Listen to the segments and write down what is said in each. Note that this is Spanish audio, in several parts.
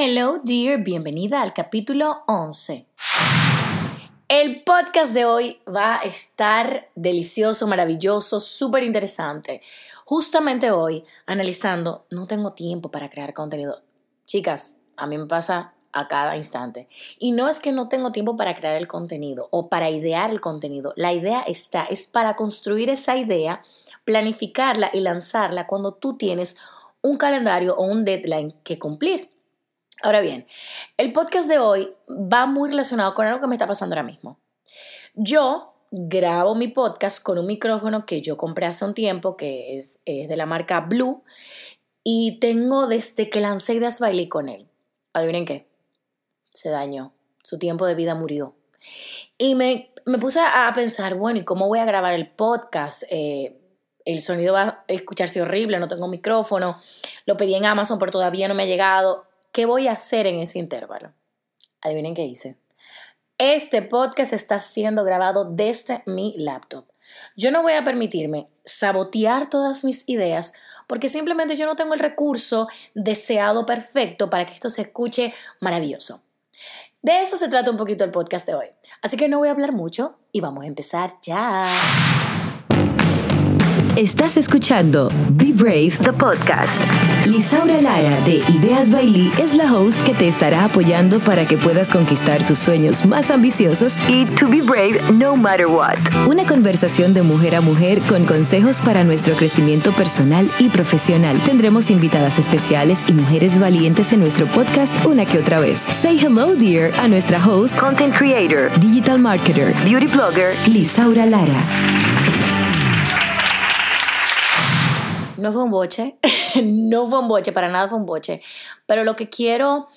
Hello dear, bienvenida al capítulo 11. El podcast de hoy va a estar delicioso, maravilloso, súper interesante. Justamente hoy, analizando, no tengo tiempo para crear contenido. Chicas, a mí me pasa a cada instante. Y no es que no tengo tiempo para crear el contenido o para idear el contenido. La idea está, es para construir esa idea, planificarla y lanzarla cuando tú tienes un calendario o un deadline que cumplir. Ahora bien, el podcast de hoy va muy relacionado con algo que me está pasando ahora mismo. Yo grabo mi podcast con un micrófono que yo compré hace un tiempo, que es, de la marca Blue, y tengo desde que lancé Ideas Bailey con él. Adivinen qué, se dañó, su tiempo de vida murió. Y me, puse a pensar, bueno, ¿y cómo voy a grabar el podcast? Eh, el sonido va a escucharse horrible, no tengo micrófono, lo pedí en Amazon, pero todavía no me ha llegado. ¿Qué voy a hacer en ese intervalo? Adivinen qué hice. Este podcast está siendo grabado desde mi laptop. Yo no voy a permitirme sabotear todas mis ideas porque simplemente yo no tengo el recurso deseado perfecto para que esto se escuche maravilloso. De eso se trata un poquito el podcast de hoy. Así que no voy a hablar mucho y vamos a empezar ya. Estás escuchando Be Brave, the podcast. Lisaura Lara de Ideas Bailey es la host que te estará apoyando para que puedas conquistar tus sueños más ambiciosos y to be brave no matter what. Una conversación de mujer a mujer con consejos para nuestro crecimiento personal y profesional. Tendremos invitadas especiales y mujeres valientes en nuestro podcast una que otra vez. Say hello, dear, a nuestra host, content creator, digital marketer, beauty blogger, Lisaura Lara. No fue un boche, no fue un boche, para nada fue un boche. Pero lo que quiero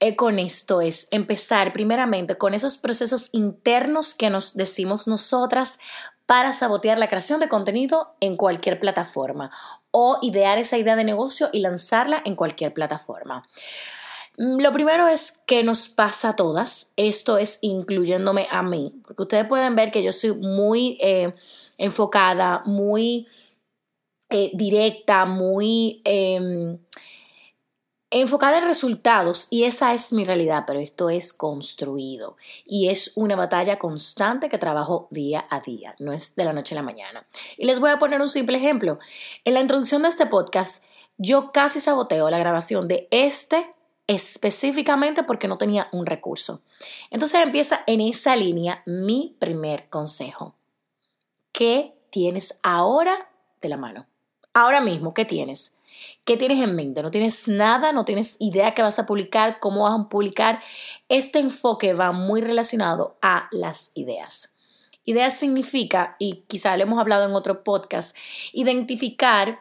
eh, con esto es empezar primeramente con esos procesos internos que nos decimos nosotras para sabotear la creación de contenido en cualquier plataforma o idear esa idea de negocio y lanzarla en cualquier plataforma. Mm, lo primero es que nos pasa a todas, esto es incluyéndome a mí, porque ustedes pueden ver que yo soy muy eh, enfocada, muy eh, directa, muy em, enfocada en resultados y esa es mi realidad, pero esto es construido y es una batalla constante que trabajo día a día, no es de la noche a la mañana. Y les voy a poner un simple ejemplo. En la introducción de este podcast, yo casi saboteo la grabación de este específicamente porque no tenía un recurso. Entonces empieza en esa línea mi primer consejo. ¿Qué tienes ahora de la mano? Ahora mismo, ¿qué tienes? ¿Qué tienes en mente? ¿No tienes nada? ¿No tienes idea que vas a publicar? ¿Cómo vas a publicar? Este enfoque va muy relacionado a las ideas. Ideas significa, y quizá lo hemos hablado en otro podcast, identificar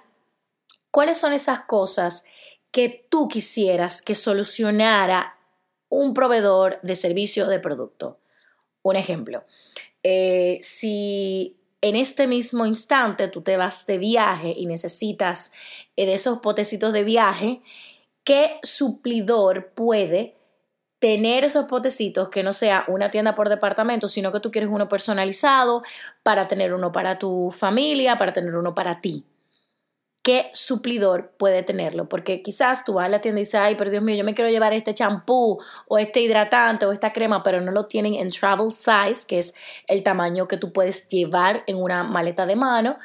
cuáles son esas cosas que tú quisieras que solucionara un proveedor de servicio o de producto. Un ejemplo, eh, si en este mismo instante tú te vas de viaje y necesitas eh, esos potecitos de viaje, ¿qué suplidor puede tener esos potecitos que no sea una tienda por departamento, sino que tú quieres uno personalizado para tener uno para tu familia, para tener uno para ti? Qué suplidor puede tenerlo, porque quizás tú vas a la tienda y dices, ay, pero Dios mío, yo me quiero llevar este champú o este hidratante o esta crema, pero no lo tienen en travel size, que es el tamaño que tú puedes llevar en una maleta de mano,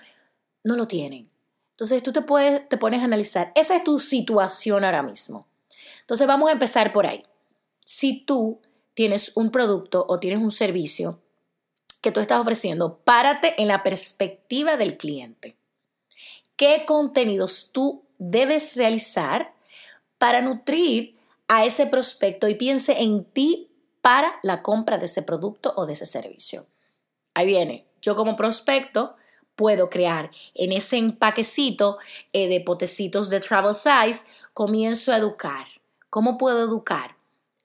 no lo tienen. Entonces tú te, puedes, te pones a analizar, esa es tu situación ahora mismo. Entonces vamos a empezar por ahí. Si tú tienes un producto o tienes un servicio que tú estás ofreciendo, párate en la perspectiva del cliente qué contenidos tú debes realizar para nutrir a ese prospecto y piense en ti para la compra de ese producto o de ese servicio. Ahí viene, yo como prospecto puedo crear en ese empaquecito eh, de potecitos de travel size, comienzo a educar. ¿Cómo puedo educar?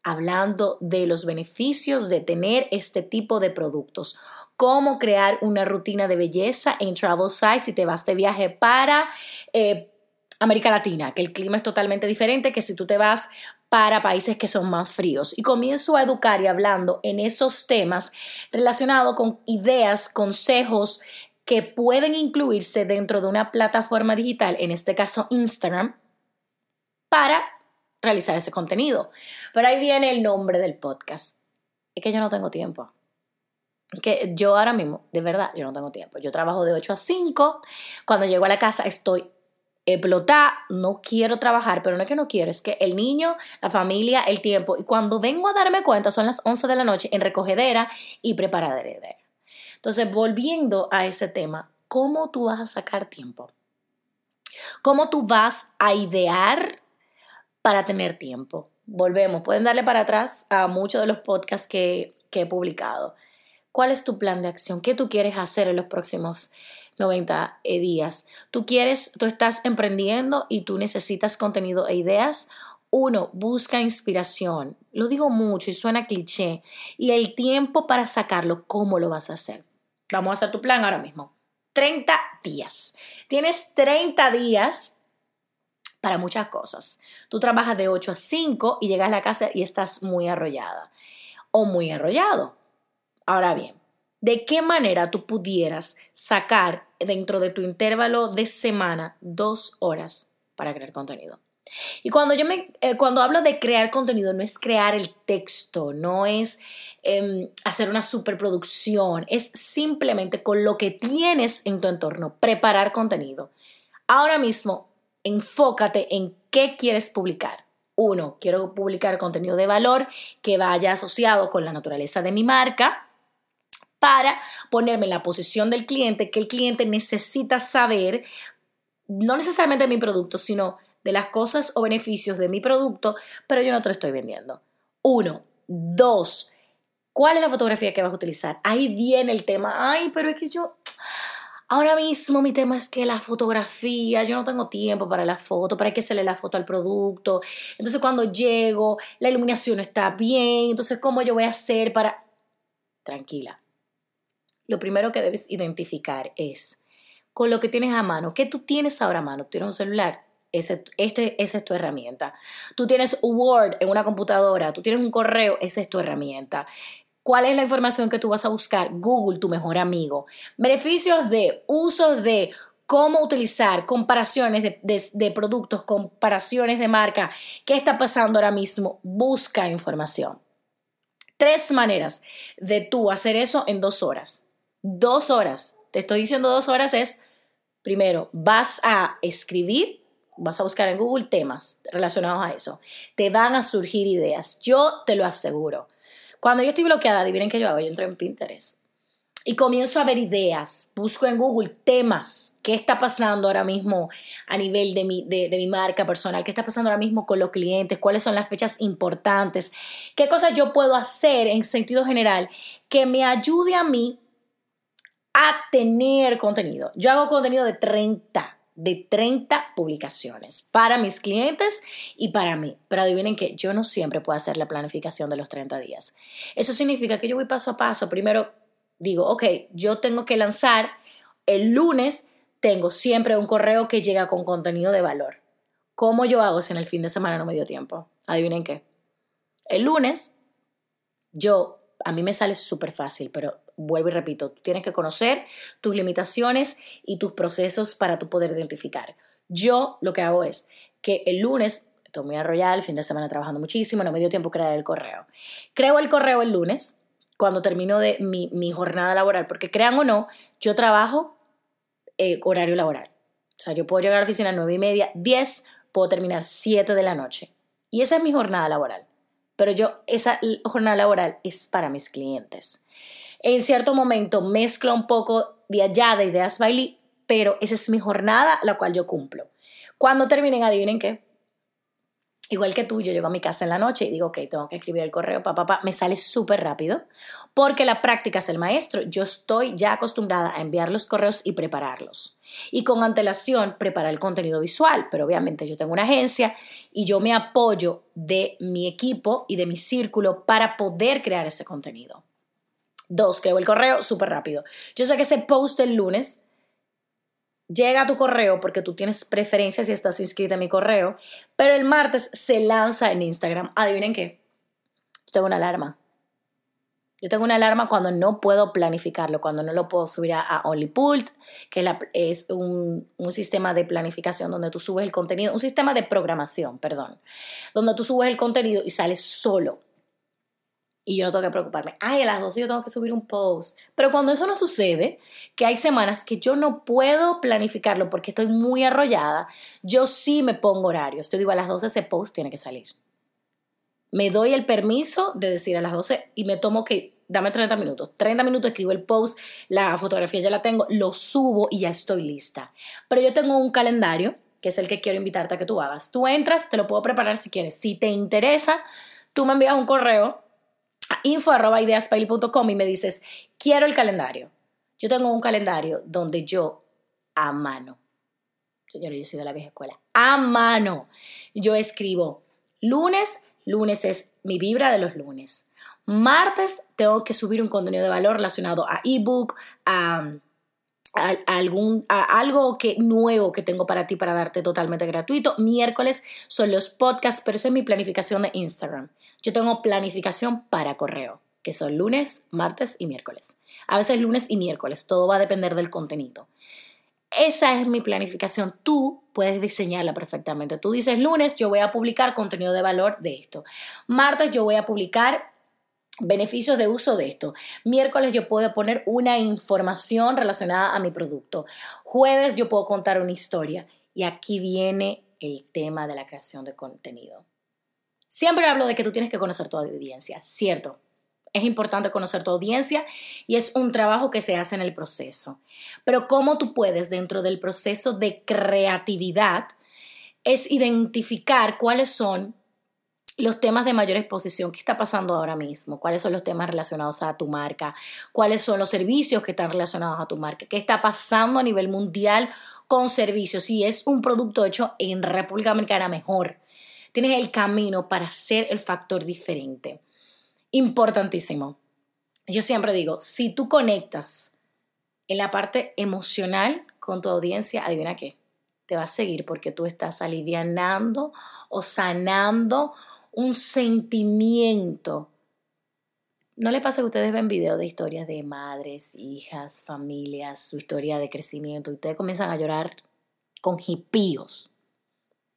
Hablando de los beneficios de tener este tipo de productos cómo crear una rutina de belleza en Travel Size si te vas de viaje para eh, América Latina, que el clima es totalmente diferente que si tú te vas para países que son más fríos. Y comienzo a educar y hablando en esos temas relacionados con ideas, consejos que pueden incluirse dentro de una plataforma digital, en este caso Instagram, para realizar ese contenido. Pero ahí viene el nombre del podcast. Es que yo no tengo tiempo. Que yo ahora mismo, de verdad, yo no tengo tiempo. Yo trabajo de 8 a 5. Cuando llego a la casa estoy explotada, no quiero trabajar, pero no es que no quiero, es que el niño, la familia, el tiempo. Y cuando vengo a darme cuenta, son las 11 de la noche en recogedera y preparadera. Entonces, volviendo a ese tema, ¿cómo tú vas a sacar tiempo? ¿Cómo tú vas a idear para tener tiempo? Volvemos, pueden darle para atrás a muchos de los podcasts que, que he publicado. ¿Cuál es tu plan de acción? ¿Qué tú quieres hacer en los próximos 90 eh, días? ¿Tú quieres, tú estás emprendiendo y tú necesitas contenido e ideas? Uno, busca inspiración. Lo digo mucho y suena cliché. Y el tiempo para sacarlo, ¿cómo lo vas a hacer? Vamos a hacer tu plan ahora mismo. 30 días. Tienes 30 días para muchas cosas. Tú trabajas de 8 a 5 y llegas a la casa y estás muy arrollada o muy arrollado. Ahora bien, ¿de qué manera tú pudieras sacar dentro de tu intervalo de semana dos horas para crear contenido? Y cuando yo me, eh, cuando hablo de crear contenido, no es crear el texto, no es em, hacer una superproducción, es simplemente con lo que tienes en tu entorno, preparar contenido. Ahora mismo, enfócate en qué quieres publicar. Uno, quiero publicar contenido de valor que vaya asociado con la naturaleza de mi marca para ponerme en la posición del cliente, que el cliente necesita saber, no necesariamente de mi producto, sino de las cosas o beneficios de mi producto, pero yo no te lo estoy vendiendo. Uno. Dos. ¿Cuál es la fotografía que vas a utilizar? Ahí viene el tema. Ay, pero es que yo... Ahora mismo mi tema es que la fotografía, yo no tengo tiempo para la foto, para que se le la foto al producto. Entonces cuando llego, la iluminación está bien. Entonces, ¿cómo yo voy a hacer para... Tranquila. Lo primero que debes identificar es con lo que tienes a mano. ¿Qué tú tienes ahora a mano? ¿Tienes un celular? Ese, este, esa es tu herramienta. Tú tienes Word en una computadora, tú tienes un correo, esa es tu herramienta. ¿Cuál es la información que tú vas a buscar? Google, tu mejor amigo. Beneficios de, usos de, cómo utilizar, comparaciones de, de, productos, comparaciones de marca, qué está pasando ahora mismo. Busca información. Tres maneras de tú hacer eso en dos horas. Dos horas. Te estoy diciendo dos horas es, primero, vas a escribir vas a buscar en Google temas relacionados a eso, te van a surgir ideas. Yo te lo aseguro. Cuando yo estoy bloqueada, adivinen qué yo hago, yo entro en Pinterest y comienzo a ver ideas, busco en Google temas, qué está pasando ahora mismo a nivel de mi, de, mi marca personal, qué está pasando ahora mismo con los clientes, cuáles son las fechas importantes, qué cosas yo puedo hacer en sentido general que me ayude a mí a tener contenido. Yo hago contenido de 30 de 30 publicaciones para mis clientes y para mí. Pero adivinen que yo no siempre puedo hacer la planificación de los 30 días. Eso significa que yo voy paso a paso. Primero digo, ok, yo tengo que lanzar el lunes, tengo siempre un correo que llega con contenido de valor. ¿Cómo yo hago si en el fin de semana no me dio tiempo? Adivinen qué. El lunes, yo, a mí me sale súper fácil, pero vuelvo y repito, tienes que conocer tus limitaciones y tus procesos para tú poder identificar. Yo lo que hago es que el lunes, estoy muy arrollada, el fin de semana trabajando muchísimo, no me dio tiempo crear el correo. Creo el correo el lunes, cuando termino de mi, jornada laboral, porque crean o no, yo trabajo eh, horario laboral. O sea, yo puedo llegar a la oficina a 9 y media, 10, puedo terminar 7 de la noche. Y esa es mi jornada laboral. Pero yo, esa jornada laboral es para mis clientes en cierto momento mezclo un poco de allá de ideas bailí, pero esa es mi jornada, la cual yo cumplo. Cuando terminen, adivinen qué. Igual que tú, yo llego a mi casa en la noche y digo, ok, tengo que escribir el correo, papá, papá, me sale súper rápido, porque la práctica es el maestro. Yo estoy ya acostumbrada a enviar los correos y prepararlos. Y con antelación preparar el contenido visual, pero obviamente yo tengo una agencia y yo me apoyo de mi equipo y de mi círculo para poder crear ese contenido. Dos, creo el correo súper rápido. Yo sé que ese post el lunes llega a tu correo porque tú tienes preferencias si estás inscrita en mi correo, pero el martes se lanza en Instagram. Adivinen qué. Yo tengo una alarma. Yo tengo una alarma cuando no puedo planificarlo, cuando no lo puedo subir a, OnlyPult, que es un, un, sistema de planificación donde tú subes el contenido, un sistema de programación, perdón, donde tú subes el contenido y sales solo. Y yo no tengo que preocuparme. Ay, a las 12 yo tengo que subir un post. Pero cuando eso no sucede, que hay semanas que yo no puedo planificarlo porque estoy muy arrollada, yo sí me pongo horarios. Yo digo, a las 12 ese post tiene que salir me doy el permiso de decir a las 12 y me tomo que dame 30 minutos. 30 minutos escribo el post, la fotografía ya la tengo, lo subo y ya estoy lista. Pero yo tengo un calendario, que es el que quiero invitarte a que tú hagas. Tú entras, te lo puedo preparar si quieres. Si te interesa, tú me envías un correo a y me dices, quiero el calendario. Yo tengo un calendario donde yo, a mano, señores, yo soy de la vieja escuela, a mano, yo escribo lunes Lunes es mi vibra de los lunes. Martes tengo que subir un contenido de valor relacionado a ebook, a, algún, a algo que, nuevo que tengo para ti para darte totalmente gratuito. Miércoles son los podcasts, pero eso es mi planificación de Instagram. Yo tengo planificación para correo, que son lunes, martes y miércoles. A veces lunes y miércoles, todo va a depender del contenido. Esa es mi planificación. Tú puedes diseñarla perfectamente. Tú dices, lunes yo voy a publicar contenido de valor de esto. Martes yo voy a publicar beneficios de uso de esto. Miércoles yo puedo poner una información relacionada a mi producto. Jueves yo puedo contar una historia. Y aquí viene el tema de la creación de contenido. Siempre hablo de que tú tienes que conocer tu audiencia, cierto. Es importante conocer tu audiencia y es un trabajo que se hace en el proceso. Pero cómo tú puedes dentro del proceso de creatividad es identificar cuáles son los temas de mayor exposición que está pasando ahora mismo, cuáles son los temas relacionados a tu marca, cuáles son los servicios que están relacionados a tu marca, qué está pasando a nivel mundial con servicios. Si es un producto hecho en República Dominicana, mejor. Tienes el camino para ser el factor diferente importantísimo. Yo siempre digo, si tú conectas en la parte emocional con tu audiencia, adivina qué, te va a seguir porque tú estás alivianando o sanando un sentimiento. ¿No le pasa que ustedes ven videos de historias de madres, hijas, familias, su historia de crecimiento y ustedes comienzan a llorar con hipíos?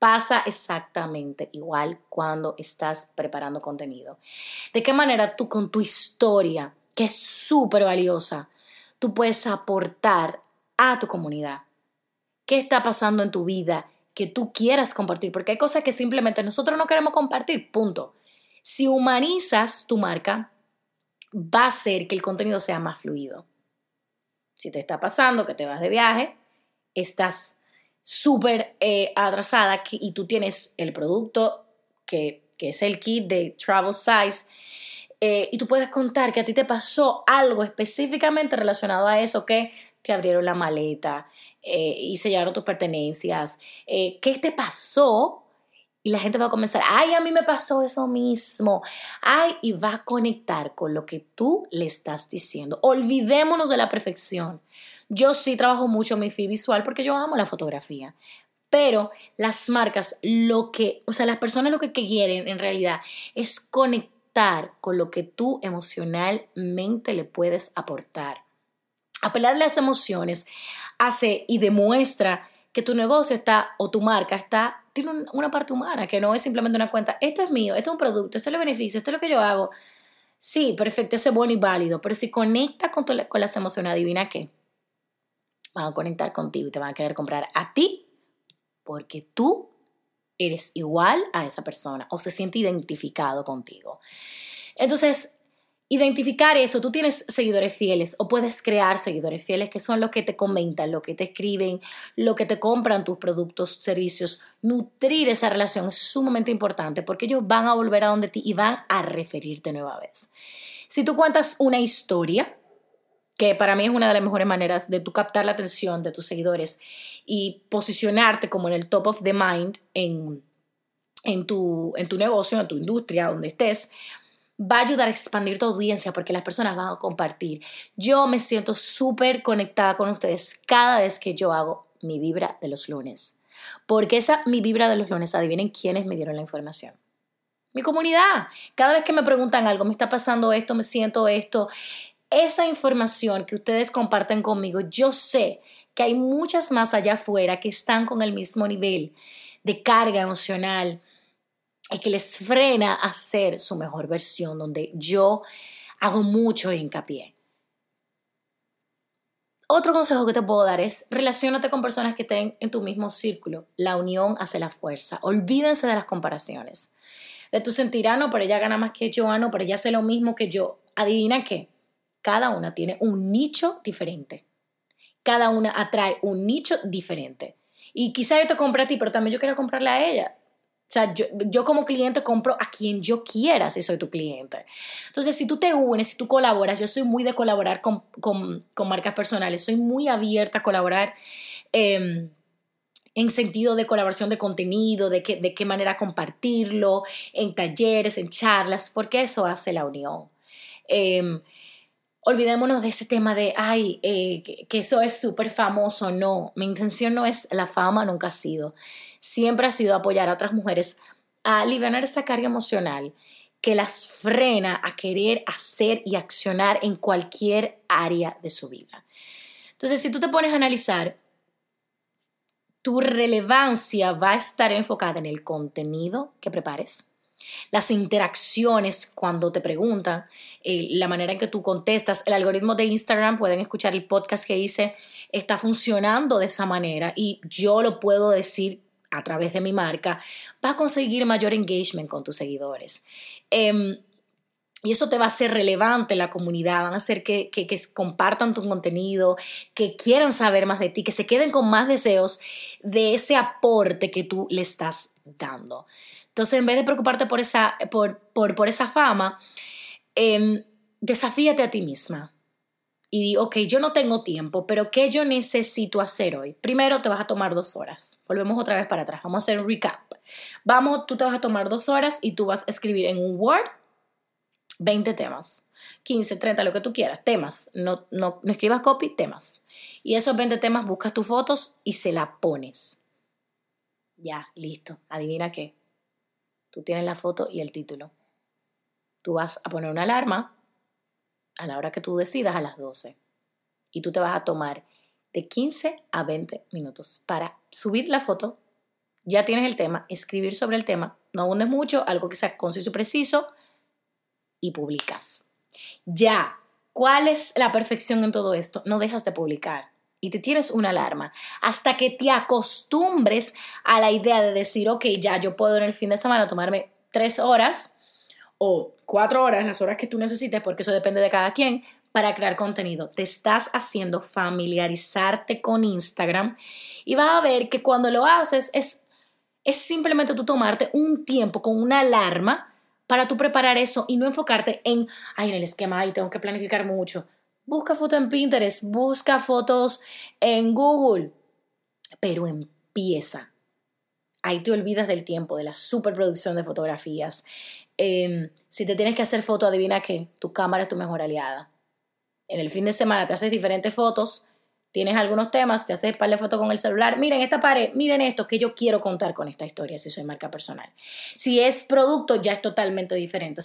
Pasa exactamente igual cuando estás preparando contenido. ¿De qué manera tú con tu historia, que es súper valiosa, tú puedes aportar a tu comunidad? ¿Qué está pasando en tu vida que tú quieras compartir? Porque hay cosas que simplemente nosotros no queremos compartir, punto. Si humanizas tu marca, va a hacer que el contenido sea más fluido. Si te está pasando que te vas de viaje, estás súper eh, atrasada y tú tienes el producto que, es el kit de Travel Size eh, y tú puedes contar que a ti te pasó algo específicamente relacionado a eso, que te abrieron la maleta eh, y sellaron tus pertenencias, ¿qué te pasó? Y la gente va a comenzar, ay, a mí me pasó eso mismo, ay, y va a conectar con lo que tú le estás diciendo. Olvidémonos de la perfección. Yo sí trabajo mucho mi feed visual porque yo amo la fotografía. Pero las marcas, lo que, o sea, las personas lo que quieren en realidad es conectar con lo que tú emocionalmente le puedes aportar. Apelar a las emociones hace y demuestra que tu negocio está o tu marca está tiene una parte humana, que no es simplemente una cuenta, esto es mío, esto es un producto, esto es el beneficio, esto es lo que yo hago. Sí, perfecto, ese es bueno y válido, pero si conecta con, con las emociones, adivina qué van a conectar contigo y te van a querer comprar a ti porque tú eres igual a esa persona o se siente identificado contigo. Entonces, identificar eso, tú tienes seguidores fieles o puedes crear seguidores fieles que son los que te comentan, los que te escriben, los que te compran tus productos, servicios. Nutrir esa relación es sumamente importante porque ellos van a volver a donde ti y van a referirte nueva vez. Si tú cuentas una historia, que para mí es una de las mejores maneras de tú captar la atención de tus seguidores y posicionarte como en el top of the mind en, en, tu, en tu negocio, en tu industria, donde estés, va a ayudar a expandir tu audiencia porque las personas van a compartir. Yo me siento súper conectada con ustedes cada vez que yo hago mi vibra de los lunes. Porque esa mi vibra de los lunes, adivinen quiénes me dieron la información. Mi comunidad. Cada vez que me preguntan algo, me está pasando esto, me siento esto, esa información que ustedes comparten conmigo, yo sé que hay muchas más allá afuera que están con el mismo nivel de carga emocional y que les frena a ser su mejor versión, donde yo hago mucho hincapié. Otro consejo que te puedo dar es relacionate con personas que estén en tu mismo círculo. La unión hace la fuerza. Olvídense de las comparaciones. De tu sentir, ah, no, pero ella gana más que yo, ah, pero ella hace lo mismo que yo. Adivina qué. Cada una tiene un nicho diferente. Cada una atrae un nicho diferente. Y quizá yo te compre a ti, pero también yo quiero comprarle a ella. O sea, yo, como cliente compro a quien yo quiera si soy tu cliente. Entonces, si tú te unes, si tú colaboras, yo soy muy de colaborar con, marcas personales, soy muy abierta a colaborar em, en sentido de colaboración de contenido, de, de qué manera compartirlo, en talleres, en charlas, porque eso hace la unión. Em, olvidémonos de ese tema de, ay, eh, que, eso es súper famoso. No, mi intención no es la fama, nunca ha sido. Siempre ha sido apoyar a otras mujeres a aliviar esa carga emocional que las frena a querer hacer y accionar en cualquier área de su vida. Entonces, si tú te pones a analizar, tu relevancia va a estar enfocada en el contenido que prepares, las interacciones cuando te preguntan, eh, la manera en que tú contestas, el algoritmo de Instagram, pueden escuchar el podcast que hice, está funcionando de esa manera y yo lo puedo decir a través de mi marca, vas a conseguir mayor engagement con tus seguidores. Em, y eso te va a hacer relevante en la comunidad, van a hacer que, que, compartan tu contenido, que quieran saber más de ti, que se queden con más deseos de ese aporte que tú le estás dando. Entonces, en vez de preocuparte por esa, por, por, esa fama, em, desafíate a ti misma. Y di, ok, yo no tengo tiempo, pero ¿qué yo necesito hacer hoy? Primero te vas a tomar dos horas. Volvemos otra vez para atrás. Vamos a hacer un recap. Vamos, tú te vas a tomar dos horas y tú vas a escribir en un Word 20 temas. 15, 30, lo que tú quieras, temas. No, no, no escribas copy, temas. Y esos 20 temas buscas tus fotos y se la pones. Ya, listo. Adivina qué. Tú tienes la foto y el título. Tú vas a poner una alarma a la hora que tú decidas a las 12. Y tú te vas a tomar de 15 a 20 minutos para subir la foto. Ya tienes el tema, escribir sobre el tema. No abundes mucho, algo que sea conciso y preciso. Y publicas. Ya. ¿Cuál es la perfección en todo esto? No dejas de publicar y te tienes una alarma hasta que te acostumbres a la idea de decir, ok, ya yo puedo en el fin de semana tomarme tres horas o cuatro horas, las horas que tú necesites, porque eso depende de cada quien, para crear contenido. Te estás haciendo familiarizarte con Instagram y vas a ver que cuando lo haces es, es simplemente tú tomarte un tiempo con una alarma para tú preparar eso y no enfocarte en, ay, en el esquema, ay, tengo que planificar mucho. Busca fotos en Pinterest, busca fotos en Google, pero empieza. Ahí te olvidas del tiempo, de la superproducción de fotografías. Em, si te tienes que hacer foto, adivina que tu cámara es tu mejor aliada. En el fin de semana te haces diferentes fotos, tienes algunos temas, te haces par de fotos con el celular. Miren esta pared, miren esto que yo quiero contar con esta historia si soy marca personal. Si es producto, ya es totalmente diferente.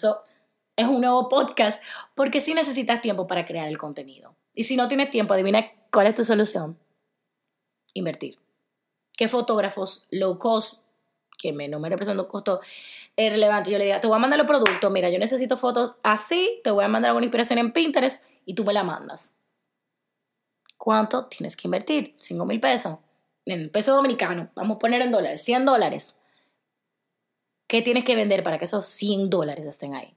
Es un nuevo podcast porque sí necesitas tiempo para crear el contenido. Y si no tienes tiempo, adivina cuál es tu solución. Invertir. ¿Qué fotógrafos low cost, que me, no me representan un costo relevante, yo le diga, te voy a mandar los productos, mira, yo necesito fotos así, te voy a mandar alguna inspiración en Pinterest y tú me la mandas. ¿Cuánto tienes que invertir? 5 mil pesos. En peso dominicano, vamos a poner en dólares, 100 dólares. ¿Qué tienes que vender para que esos 100 dólares estén ahí?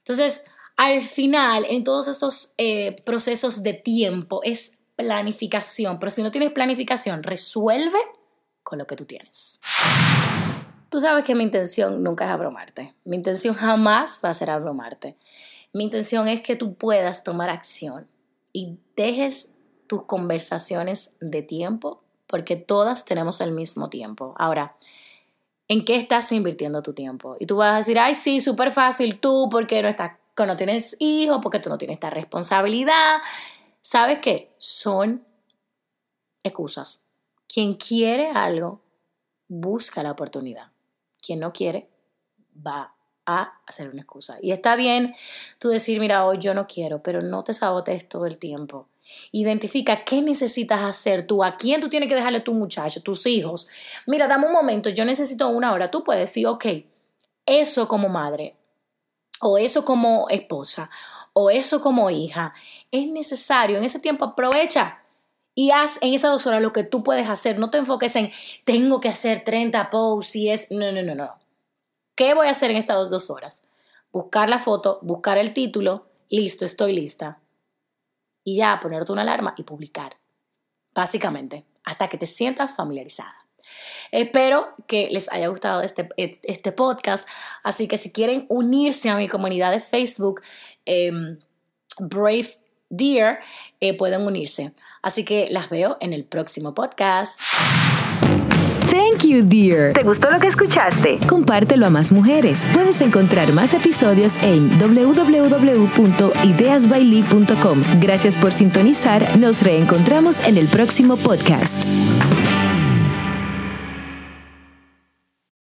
Entonces, al final, en todos estos eh, procesos de tiempo es planificación, pero si no tienes planificación, resuelve con lo que tú tienes. Tú sabes que mi intención nunca es abrumarte. Mi intención jamás va a ser abrumarte. Mi intención es que tú puedas tomar acción y dejes tus conversaciones de tiempo, porque todas tenemos el mismo tiempo. Ahora, ¿En qué estás invirtiendo tu tiempo? Y tú vas a decir, ay, sí, súper fácil, tú, porque no estás, no tienes hijos, porque tú no tienes esta responsabilidad. ¿Sabes qué? Son excusas. Quien quiere algo, busca la oportunidad. Quien no quiere, va a hacer una excusa. Y está bien tú decir, mira, hoy yo no quiero, pero no te sabotees todo el tiempo. Identifica qué necesitas hacer tú, a quién tú tienes que dejarle a tu muchacho, tus hijos. Mira, dame un momento, yo necesito una hora. Tú puedes decir, ok, eso como madre, o eso como esposa, o eso como hija, es necesario. En ese tiempo aprovecha y haz en esas dos horas lo que tú puedes hacer. No te enfoques en, tengo que hacer 30 posts y es, no, no, no, no. ¿Qué voy a hacer en estas dos horas? Buscar la foto, buscar el título, listo, estoy lista. Y ya ponerte una alarma y publicar. Básicamente, hasta que te sientas familiarizada. Espero que les haya gustado este, este podcast. Así que si quieren unirse a mi comunidad de Facebook, em, Brave Dear, eh, pueden unirse. Así que las veo en el próximo podcast. Thank you, dear. ¿Te gustó lo que escuchaste? Compártelo a más mujeres. Puedes encontrar más episodios en www.ideasbailey.com. Gracias por sintonizar. Nos reencontramos en el próximo podcast.